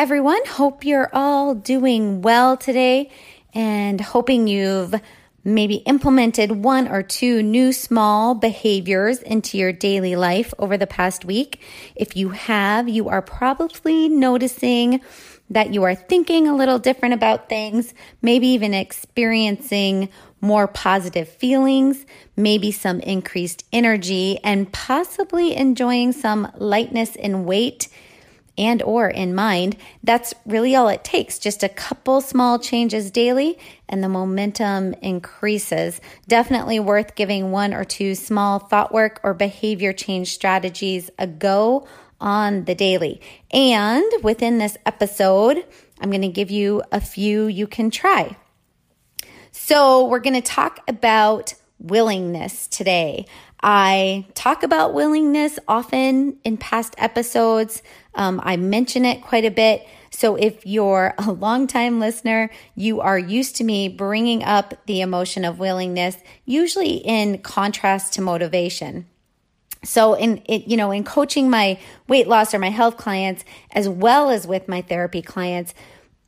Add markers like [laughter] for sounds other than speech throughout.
Everyone, hope you're all doing well today and hoping you've maybe implemented one or two new small behaviors into your daily life over the past week. If you have, you are probably noticing that you are thinking a little different about things, maybe even experiencing more positive feelings, maybe some increased energy, and possibly enjoying some lightness in weight and or in mind that's really all it takes just a couple small changes daily and the momentum increases. Definitely worth giving one or two small thought work or behavior change strategies a go on the daily. And within this episode i'm going to give you a few you can try. So we're going to talk about willingness today. I talk about willingness often in past episodes. Um, I mention it quite a bit. So if you're [laughs] a longtime listener, you are used to me bringing up the emotion of willingness, usually in contrast to motivation. So in it, you know, in coaching my weight loss or my health clients, as well as with my therapy clients,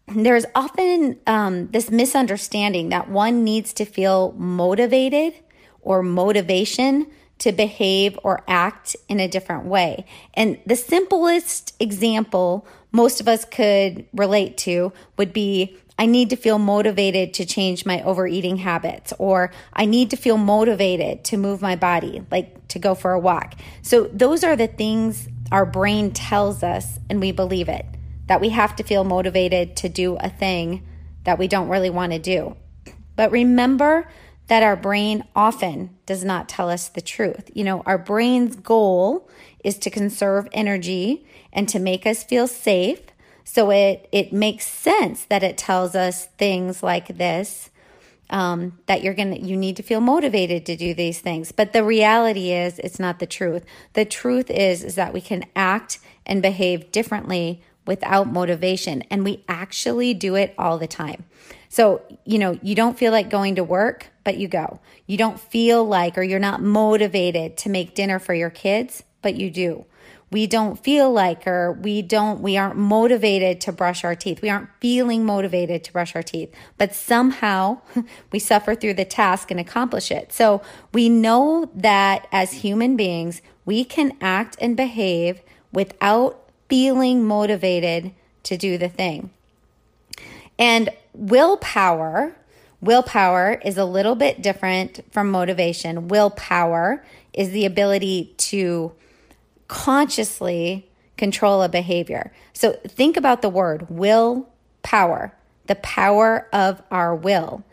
there's often um, this misunderstanding that one needs to feel motivated or motivation to behave or act in a different way. And the simplest example most of us could relate to would be I need to feel motivated to change my overeating habits, or I need to feel motivated to move my body, like to go for a walk. So, those are the things our brain tells us, and we believe it that we have to feel motivated to do a thing that we don't really want to do. But remember that our brain often does not tell us the truth. You know, our brain's goal is to conserve energy and to make us feel safe. So it it makes sense that it tells us things like this. Um, that you're gonna you need to feel motivated to do these things but the reality is it's not the truth the truth is is that we can act and behave differently without motivation and we actually do it all the time so, you know, you don't feel like going to work, but you go. You don't feel like or you're not motivated to make dinner for your kids, but you do. We don't feel like or we don't we aren't motivated to brush our teeth. We aren't feeling motivated to brush our teeth, but somehow [laughs] we suffer through the task and accomplish it. So, we know that as human beings, we can act and behave without feeling motivated to do the thing. And willpower, willpower is a little bit different from motivation. Willpower is the ability to consciously control a behavior. So think about the word willpower, the power of our will.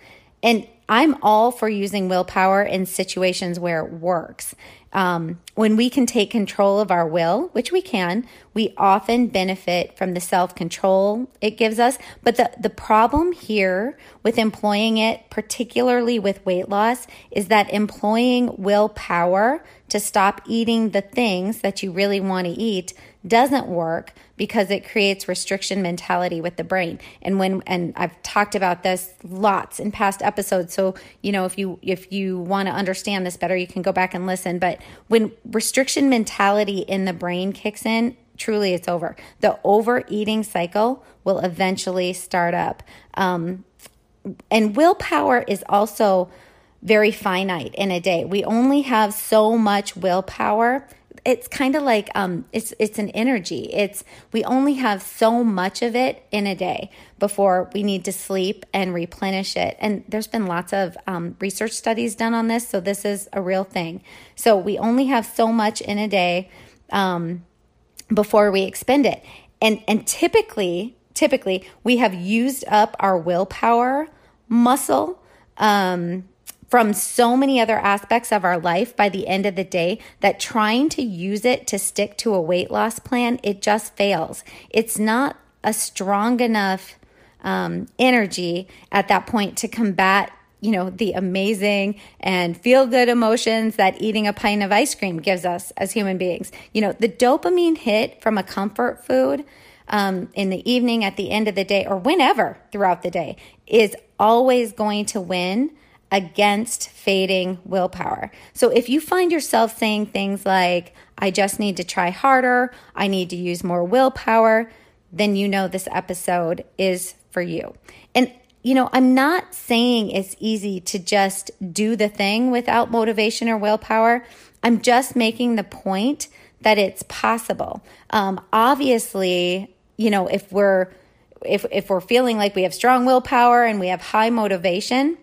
And I'm all for using willpower in situations where it works. Um, when we can take control of our will, which we can, we often benefit from the self control it gives us. But the, the problem here with employing it, particularly with weight loss, is that employing willpower to stop eating the things that you really want to eat doesn't work because it creates restriction mentality with the brain. And when and I've talked about this lots in past episodes. So, you know, if you if you want to understand this better, you can go back and listen. But when restriction mentality in the brain kicks in, truly it's over. The overeating cycle will eventually start up. Um, and willpower is also very finite in a day. We only have so much willpower it's kind of like um it's it's an energy. It's we only have so much of it in a day before we need to sleep and replenish it. And there's been lots of um, research studies done on this so this is a real thing. So we only have so much in a day um, before we expend it. And and typically typically we have used up our willpower muscle um, from so many other aspects of our life by the end of the day that trying to use it to stick to a weight loss plan, it just fails. It's not a strong enough um, energy at that point to combat you know the amazing and feel good emotions that eating a pint of ice cream gives us as human beings you know the dopamine hit from a comfort food um, in the evening at the end of the day or whenever throughout the day is always going to win against fading willpower. So if you find yourself saying things like, I just need to try harder, I need to use more willpower, then you know this episode is for you. And, you know, I'm not saying it's easy to just do the thing without motivation or willpower. I'm just making the point that it's possible. Um, obviously, you know, if we're if if we're feeling like we have strong willpower and we have high motivation,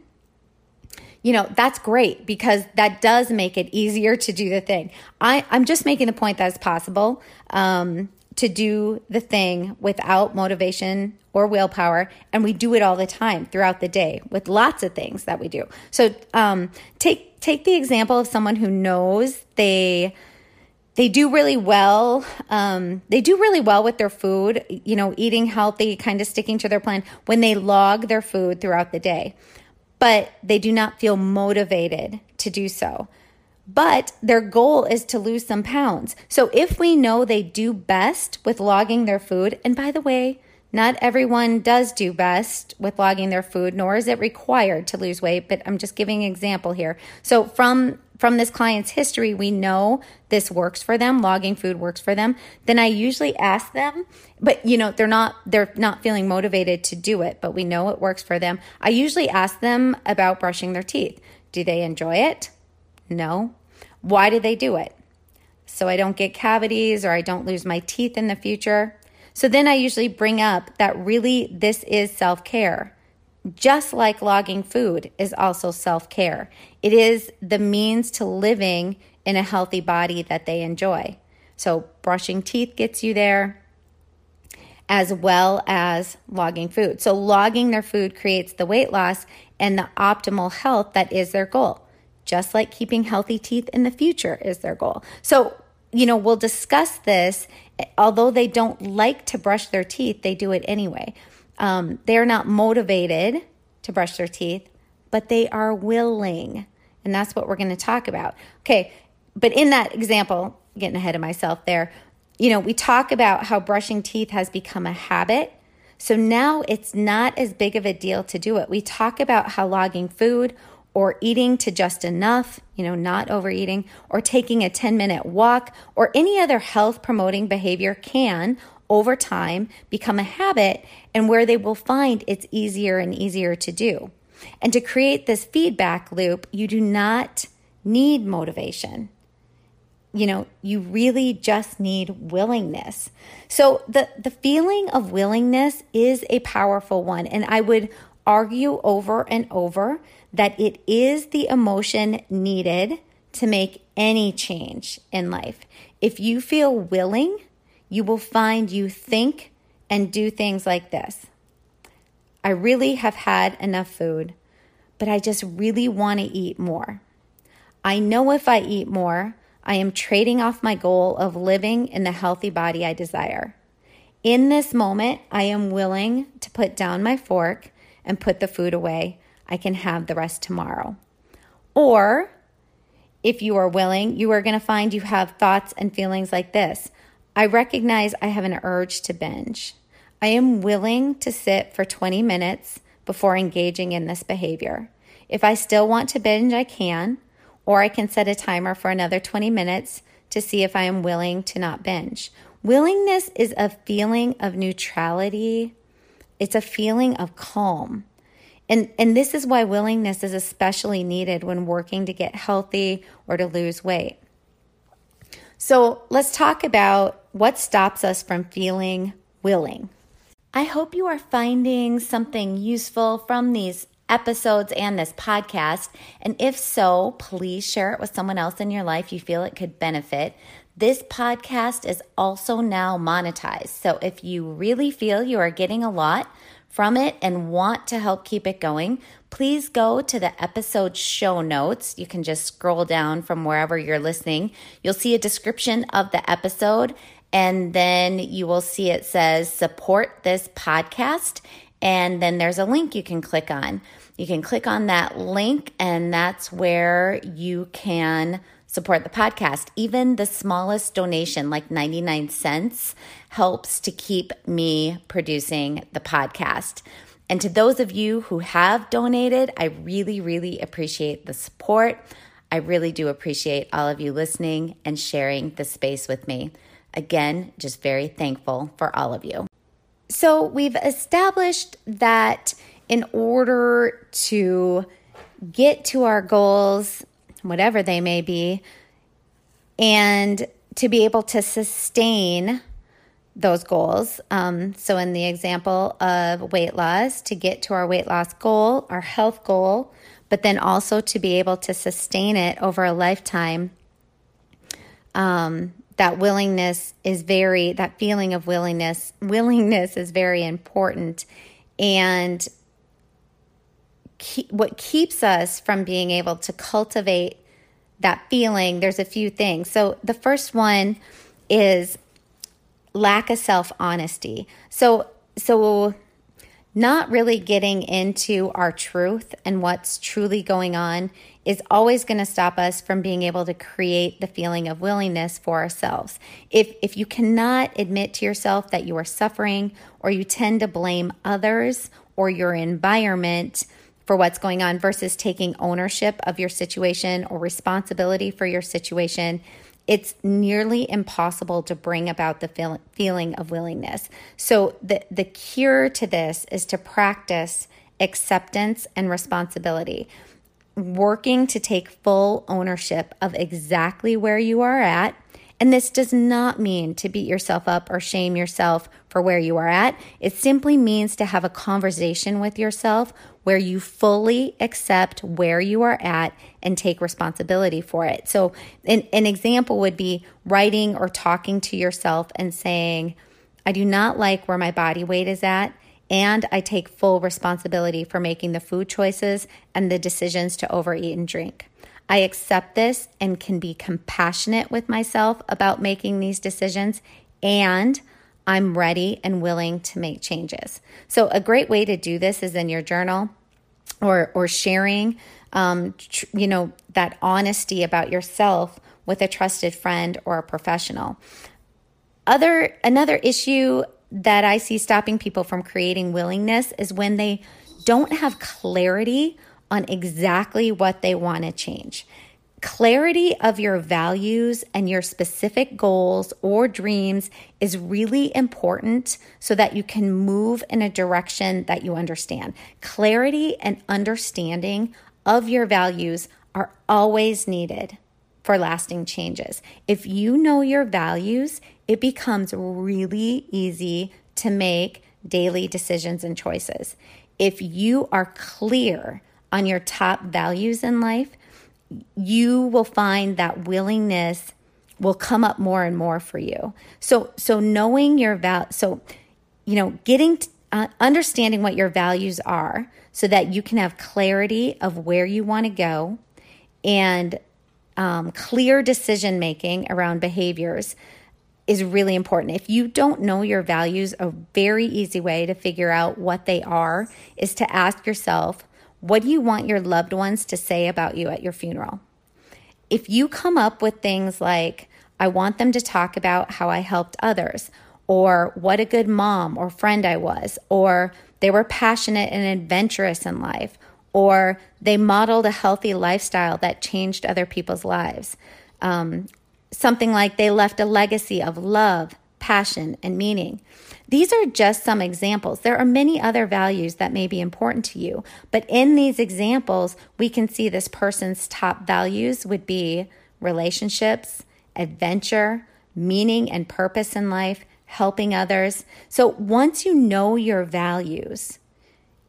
you know, that's great because that does make it easier to do the thing. I, I'm just making the point that it's possible um, to do the thing without motivation or willpower. And we do it all the time throughout the day with lots of things that we do. So um, take, take the example of someone who knows they they do really well. Um, they do really well with their food, you know, eating healthy, kind of sticking to their plan when they log their food throughout the day but they do not feel motivated to do so. But their goal is to lose some pounds. So if we know they do best with logging their food, and by the way, not everyone does do best with logging their food, nor is it required to lose weight, but I'm just giving an example here. So from from this client's history, we know this works for them, logging food works for them, then I usually ask them, but you know, they're not they're not feeling motivated to do it, but we know it works for them. I usually ask them about brushing their teeth. Do they enjoy it? No. Why do they do it? So I don't get cavities or I don't lose my teeth in the future. So then I usually bring up that really this is self-care just like logging food is also self care. It is the means to living in a healthy body that they enjoy. So, brushing teeth gets you there, as well as logging food. So, logging their food creates the weight loss and the optimal health that is their goal, just like keeping healthy teeth in the future is their goal. So, you know, we'll discuss this. Although they don't like to brush their teeth, they do it anyway. Um, they're not motivated to brush their teeth, but they are willing. And that's what we're going to talk about. Okay. But in that example, getting ahead of myself there, you know, we talk about how brushing teeth has become a habit. So now it's not as big of a deal to do it. We talk about how logging food or eating to just enough, you know, not overeating, or taking a 10 minute walk, or any other health promoting behavior can over time become a habit and where they will find it's easier and easier to do. And to create this feedback loop, you do not need motivation. You know, you really just need willingness. So the, the feeling of willingness is a powerful one. And I would argue over and over that it is the emotion needed to make any change in life. If you feel willing, you will find you think and do things like this. I really have had enough food, but I just really want to eat more. I know if I eat more, I am trading off my goal of living in the healthy body I desire. In this moment, I am willing to put down my fork and put the food away. I can have the rest tomorrow. Or, if you are willing, you are going to find you have thoughts and feelings like this I recognize I have an urge to binge. I am willing to sit for 20 minutes before engaging in this behavior. If I still want to binge, I can, or I can set a timer for another 20 minutes to see if I am willing to not binge. Willingness is a feeling of neutrality, it's a feeling of calm. And, and this is why willingness is especially needed when working to get healthy or to lose weight. So let's talk about what stops us from feeling willing. I hope you are finding something useful from these episodes and this podcast. And if so, please share it with someone else in your life you feel it could benefit. This podcast is also now monetized. So if you really feel you are getting a lot from it and want to help keep it going, please go to the episode show notes. You can just scroll down from wherever you're listening. You'll see a description of the episode, and then you will see it says support this podcast. And then there's a link you can click on. You can click on that link, and that's where you can support the podcast. Even the smallest donation, like 99 cents, helps to keep me producing the podcast. And to those of you who have donated, I really, really appreciate the support. I really do appreciate all of you listening and sharing the space with me. Again, just very thankful for all of you. So, we've established that in order to get to our goals, whatever they may be, and to be able to sustain those goals. Um, so, in the example of weight loss, to get to our weight loss goal, our health goal, but then also to be able to sustain it over a lifetime, um, that willingness is very, that feeling of willingness, [laughs] willingness is very important. And what keeps us from being able to cultivate that feeling, there's a few things. So, the first one is lack of self honesty. So, so not really getting into our truth and what's truly going on is always going to stop us from being able to create the feeling of willingness for ourselves. If if you cannot admit to yourself that you are suffering or you tend to blame others or your environment for what's going on versus taking ownership of your situation or responsibility for your situation, it's nearly impossible to bring about the feel, feeling of willingness. So, the, the cure to this is to practice acceptance and responsibility, working to take full ownership of exactly where you are at. And this does not mean to beat yourself up or shame yourself for where you are at. It simply means to have a conversation with yourself where you fully accept where you are at and take responsibility for it. So, an, an example would be writing or talking to yourself and saying, I do not like where my body weight is at. And I take full responsibility for making the food choices and the decisions to overeat and drink. I accept this and can be compassionate with myself about making these decisions. And I'm ready and willing to make changes. So, a great way to do this is in your journal or, or sharing, um, tr- you know, that honesty about yourself with a trusted friend or a professional. Other, another issue that I see stopping people from creating willingness is when they don't have clarity on exactly what they want to change clarity of your values and your specific goals or dreams is really important so that you can move in a direction that you understand. Clarity and understanding of your values are always needed for lasting changes. If you know your values, it becomes really easy to make daily decisions and choices. If you are clear on your top values in life, you will find that willingness will come up more and more for you. So so knowing your val so you know getting uh, understanding what your values are so that you can have clarity of where you want to go and um, clear decision making around behaviors is really important. If you don't know your values, a very easy way to figure out what they are is to ask yourself, what do you want your loved ones to say about you at your funeral? If you come up with things like, I want them to talk about how I helped others, or what a good mom or friend I was, or they were passionate and adventurous in life, or they modeled a healthy lifestyle that changed other people's lives. Um, something like they left a legacy of love, passion, and meaning. These are just some examples. There are many other values that may be important to you, but in these examples, we can see this person's top values would be relationships, adventure, meaning and purpose in life, helping others. So once you know your values,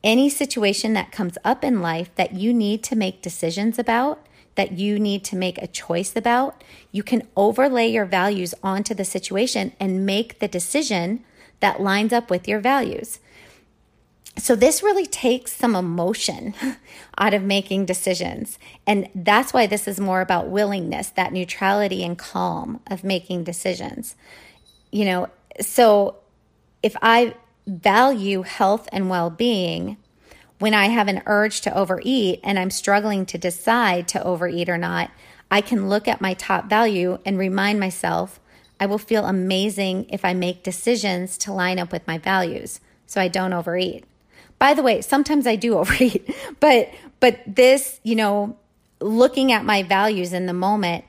any situation that comes up in life that you need to make decisions about, that you need to make a choice about, you can overlay your values onto the situation and make the decision that lines up with your values. so this really takes some emotion [laughs] out of making decisions. And that's why this is more about willingness, that neutrality and calm of making decisions. You know, so if I value health and well being, when I have an urge to overeat and I'm struggling to decide to overeat or not, I can look at my top value and remind myself I will feel amazing if I make decisions to line up with my values so I don't overeat. By the way, sometimes I do [laughs] overeat, but but this, you know, looking at my values in the moment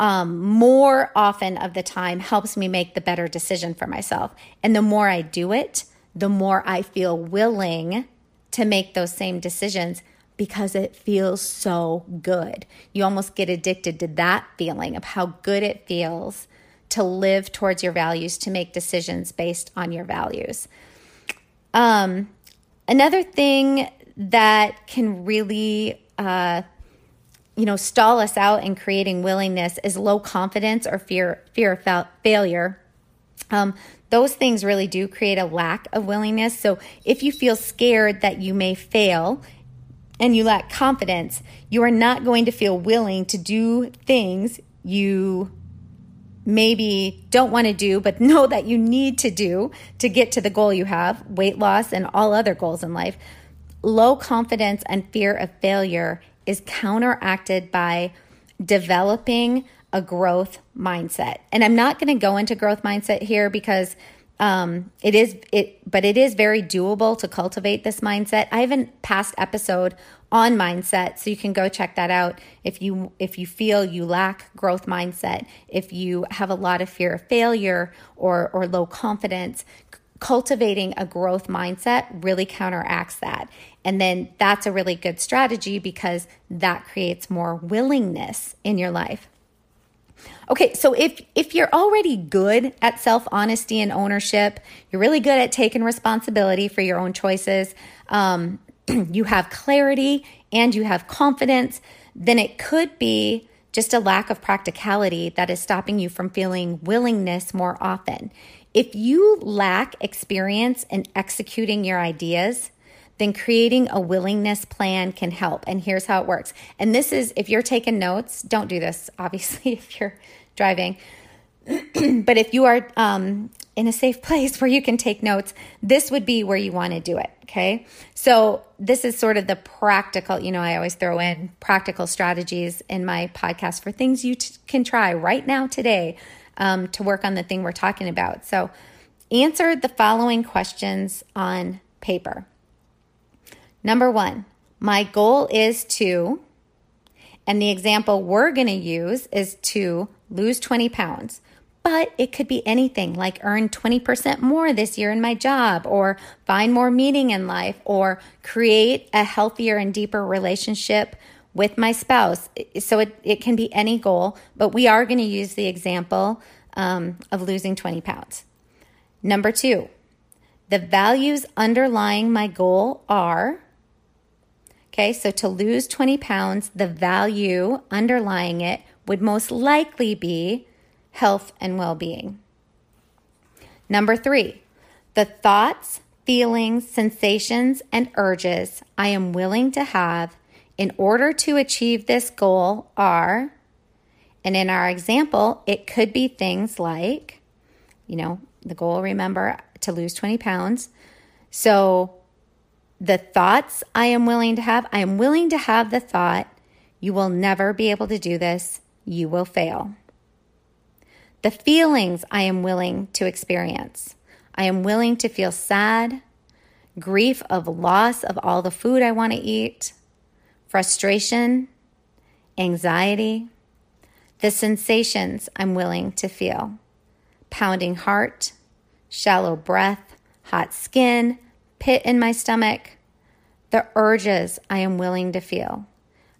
um, more often of the time helps me make the better decision for myself. And the more I do it, the more I feel willing to make those same decisions because it feels so good. You almost get addicted to that feeling of how good it feels to live towards your values, to make decisions based on your values. Um, another thing that can really, uh, you know, stall us out in creating willingness is low confidence or fear fear of fa- failure. Um, those things really do create a lack of willingness. So if you feel scared that you may fail and you lack confidence, you are not going to feel willing to do things you maybe don't want to do, but [laughs] know that you need to do to get to the goal you have weight loss and all other goals in life. Low confidence and fear of failure is counteracted by developing a growth mindset. And I'm not going to go into growth mindset here because um, it is it, but it is very doable to cultivate this mindset. I have a past episode on mindset, so you can go check that out if you if you feel you lack growth mindset, if you have a lot of fear of failure or or low confidence. Cultivating a growth mindset really counteracts that. And then that's a really good strategy because that creates more willingness in your life. Okay, so if if you're already good at self-honesty and ownership, you're really good at taking responsibility for your own choices, um, [clears throat] you have clarity and you have confidence, then it could be just a lack of practicality that is stopping you from feeling willingness more often. If you lack experience in executing your ideas, then creating a willingness plan can help. And here's how it works. And this is if you're taking notes, don't do this, [laughs] obviously, if you're driving. [clears throat] but if you are um, in a safe place [laughs] where you can take notes, this would be where you want to do it. Okay. So, this is sort of the practical, you know, I always throw in practical strategies in my podcast for things you t- can try right now today um, to work on the thing we're talking about. So, answer the following questions on paper. Number one, my goal is to, and the example we're going to use is to lose 20 pounds. But it could be anything like earn 20% more this year in my job, or find more meaning in life, or create a healthier and deeper relationship with my spouse. So it, it can be any goal, but we are going to use the example um, of losing 20 pounds. Number two, the values underlying my goal are Okay, so to lose 20 pounds, the value underlying it would most likely be health and well being. Number three, the thoughts, feelings, sensations, and urges I am willing to have in order to achieve this goal are, and in our example, it could be things like, you know, the goal, remember, to lose 20 pounds. So the thoughts I am willing to have, I am willing to have the thought, you will never be able to do this, you will fail. The feelings I am willing to experience, I am willing to feel sad, grief of loss of all the food I want to eat, frustration, anxiety, the sensations I'm willing to feel. Pounding heart, shallow breath, hot skin, pit in my stomach, the urges I am willing to feel.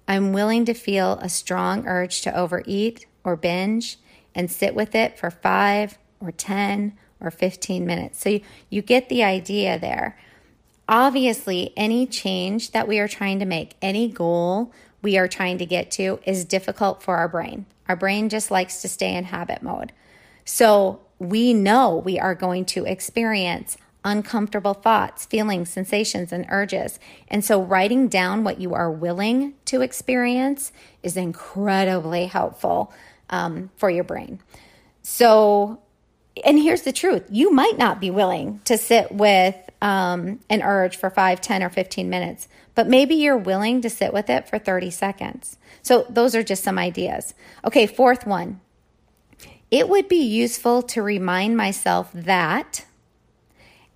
I'm willing to feel a strong urge to overeat or binge and sit with it for five or 10 or 15 minutes. So you, you get the idea there. Obviously, any change that we are trying to make, any goal we are trying to get to, is difficult for our brain. Our brain just likes to stay in habit mode. So we know we are going to experience uncomfortable thoughts, feelings, sensations, and urges. And so, writing down what you are willing to experience is incredibly helpful um, for your brain. So, and here's the truth you might not be willing to sit with um, an urge for 5, 10, or 15 minutes, but maybe you're willing to sit with it for 30 seconds. So, those are just some ideas. Okay, fourth one. It would be useful to remind myself that,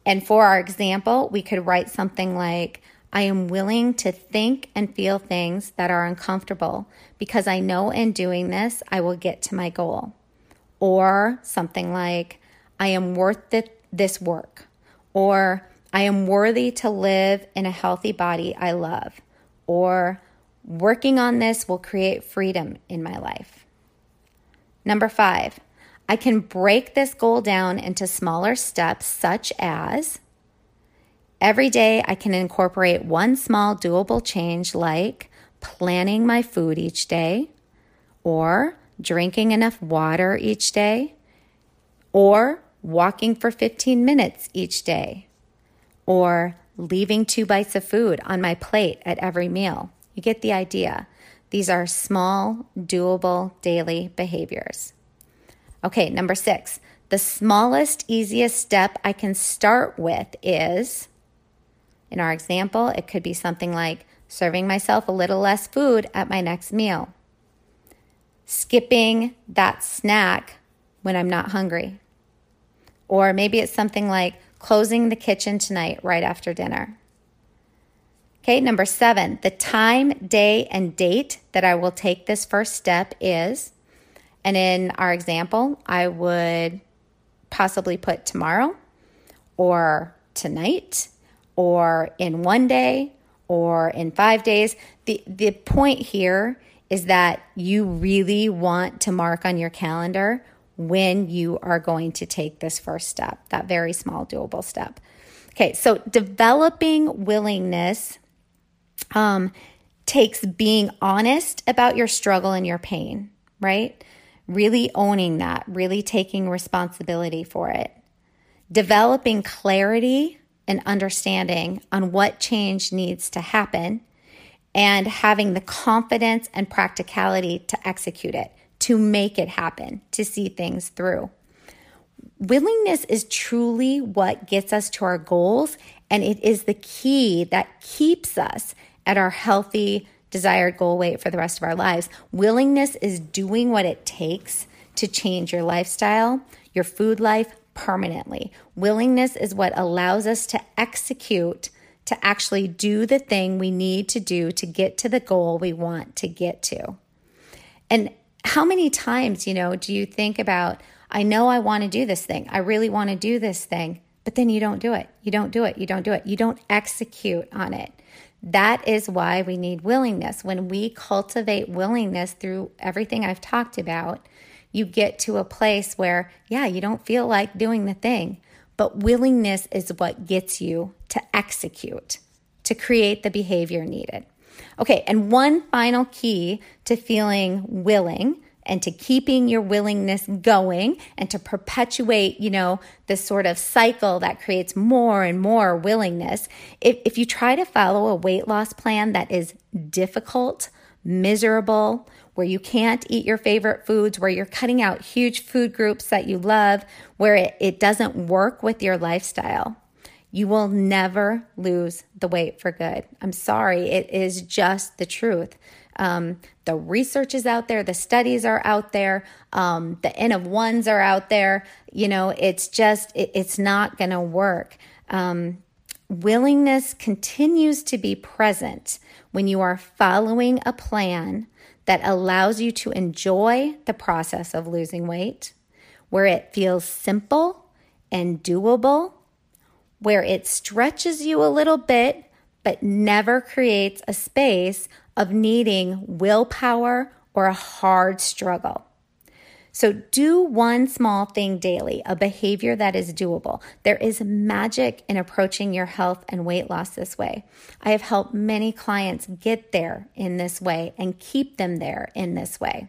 and for our example, we could write something like, I am willing to think and feel things that are uncomfortable because I know in doing this, I will get to my goal. Or something like, I am worth this work. Or I am worthy to live in a healthy body I love. Or working on this will create freedom in my life. Number five, I can break this goal down into smaller steps, such as every day I can incorporate one small doable change, like planning my food each day, or drinking enough water each day, or walking for 15 minutes each day, or leaving two bites of food on my plate at every meal. You get the idea. These are small, doable daily behaviors. Okay, number six, the smallest, easiest step I can start with is, in our example, it could be something like serving myself a little less food at my next meal, skipping that snack when I'm not hungry. Or maybe it's something like closing the kitchen tonight right after dinner. Okay, number seven, the time, day, and date that I will take this first step is and in our example, I would possibly put tomorrow or tonight or in one day or in five days. The, the point here is that you really want to mark on your calendar when you are going to take this first step, that very small, doable step. Okay, so developing willingness um, takes being honest about your struggle and your pain, right? Really owning that, really taking responsibility for it, developing clarity and understanding on what change needs to happen, and having the confidence and practicality to execute it, to make it happen, to see things through. Willingness is truly what gets us to our goals, and it is the key that keeps us at our healthy, desired goal weight for the rest of our lives. Willingness is doing what it takes to change your lifestyle, your food life permanently. Willingness is what allows us to execute, to actually do the thing we need to do to get to the goal we want to get to. And how many times, you know, do you think about, I know I want to do this thing. I really want to do this thing, but then you don't do it. You don't do it. You don't do it. You don't execute on it. That is why we need willingness. When we cultivate willingness through everything I've talked about, you get to a place where, yeah, you don't feel like doing the thing, but willingness is what gets you to execute, to create the behavior needed. Okay, and one final key to feeling willing and to keeping your willingness going and to perpetuate, you know, this sort of cycle that creates more and more willingness. If, if you try to follow a weight loss plan that is difficult, miserable, where you can't eat your favorite foods, where you're cutting out huge food groups that you love, where it, it doesn't work with your lifestyle, you will never lose the weight for good. I'm sorry, it is just the truth. Um, the research is out there, the studies are out there, um, the N of ones are out there. You know, it's just, it, it's not going to work. Um, willingness continues to be present when you are following a plan that allows you to enjoy the process of losing weight, where it feels simple and doable, where it stretches you a little bit, but never creates a space of needing willpower or a hard struggle. So, do one small thing daily, a behavior that is doable. There is magic in approaching your health and weight loss this way. I have helped many clients get there in this way and keep them there in this way.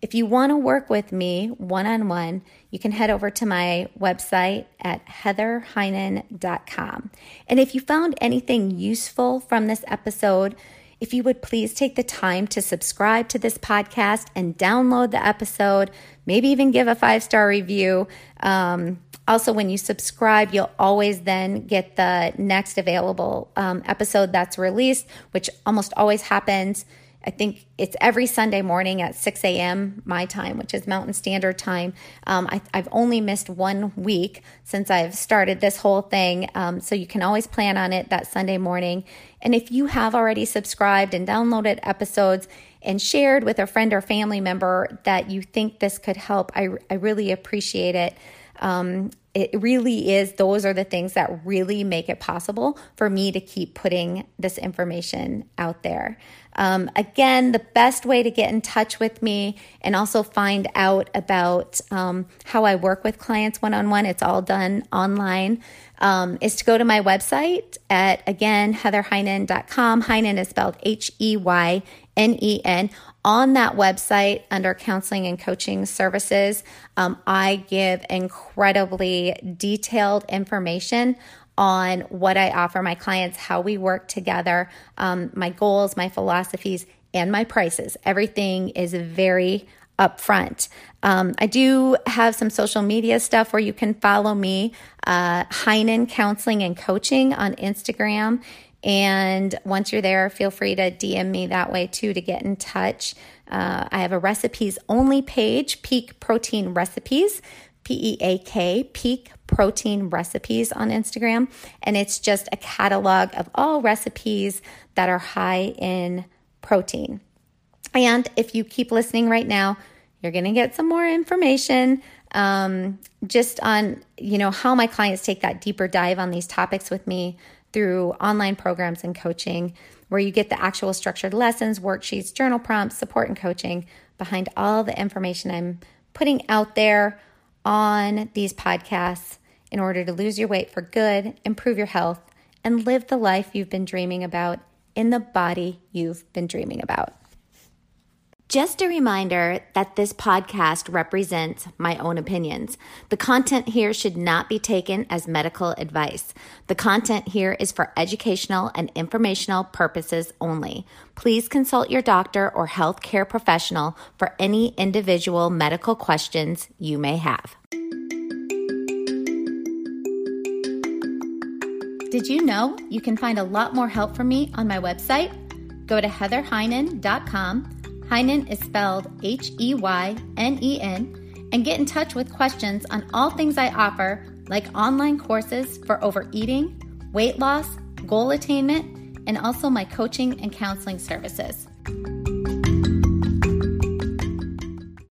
If you want to work with me one on one, you can head over to my website at heatherheynen.com. And if you found anything useful from this episode, if you would please take the time to subscribe to this podcast and download the episode, maybe even give a five star review. Um, also, when you subscribe, you'll always then get the next available um, episode that's released, which almost always happens I think it's every Sunday morning at 6 a.m. my time, which is Mountain Standard Time. Um, I, have only missed one week since I've started this whole thing. Um, so you can always plan on it that Sunday morning. And if you have already subscribed and downloaded episodes and shared with a friend or family member that you think this could help, I, I really appreciate it. Um, it really is, those are the things that really make it possible for me to keep putting this information out there. Um, again, the best way to get in touch with me and also find out about um, how I work with clients one on one, it's all done online, um, is to go to my website at, again, heatherheynen.com. Heynen is spelled H E Y N E N. On that website, under counseling and coaching services, um, I give incredibly detailed information on what I offer my clients, how we work together, um, my goals, my philosophies, and my prices. Everything is very upfront. Um, I do have some social media stuff where you can follow me, uh, Heynen Counseling and Coaching on Instagram. And once you're there, feel free to DM me that way too to get in touch. Uh, I have a recipes only page, Peak Protein Recipes. P E A K, Peak Protein Recipes on Instagram. And it's just a catalog of all recipes that are high in protein. And if you keep listening right now, you're going to get some more information um, just on you know how my clients take that deeper dive on these topics with me through online programs and coaching where you get the actual structured lessons worksheets journal prompts support and coaching behind all the information i'm putting out there on these podcasts in order to lose your weight for good, improve your health, and live the life you've been dreaming about in the body you've been dreaming about. Just a reminder that this podcast represents my own opinions. The content here should not be taken as medical advice. The content here is for educational and informational purposes only. Please consult your doctor or healthcare professional for any individual medical questions you may have. Did you know you can find a lot more help from me on my website? Go to heatherheynen.com Heynen is spelled H E Y N E N, and get in touch with questions on all things I offer, like online courses for overeating, weight loss, goal attainment, and also my coaching and counseling services.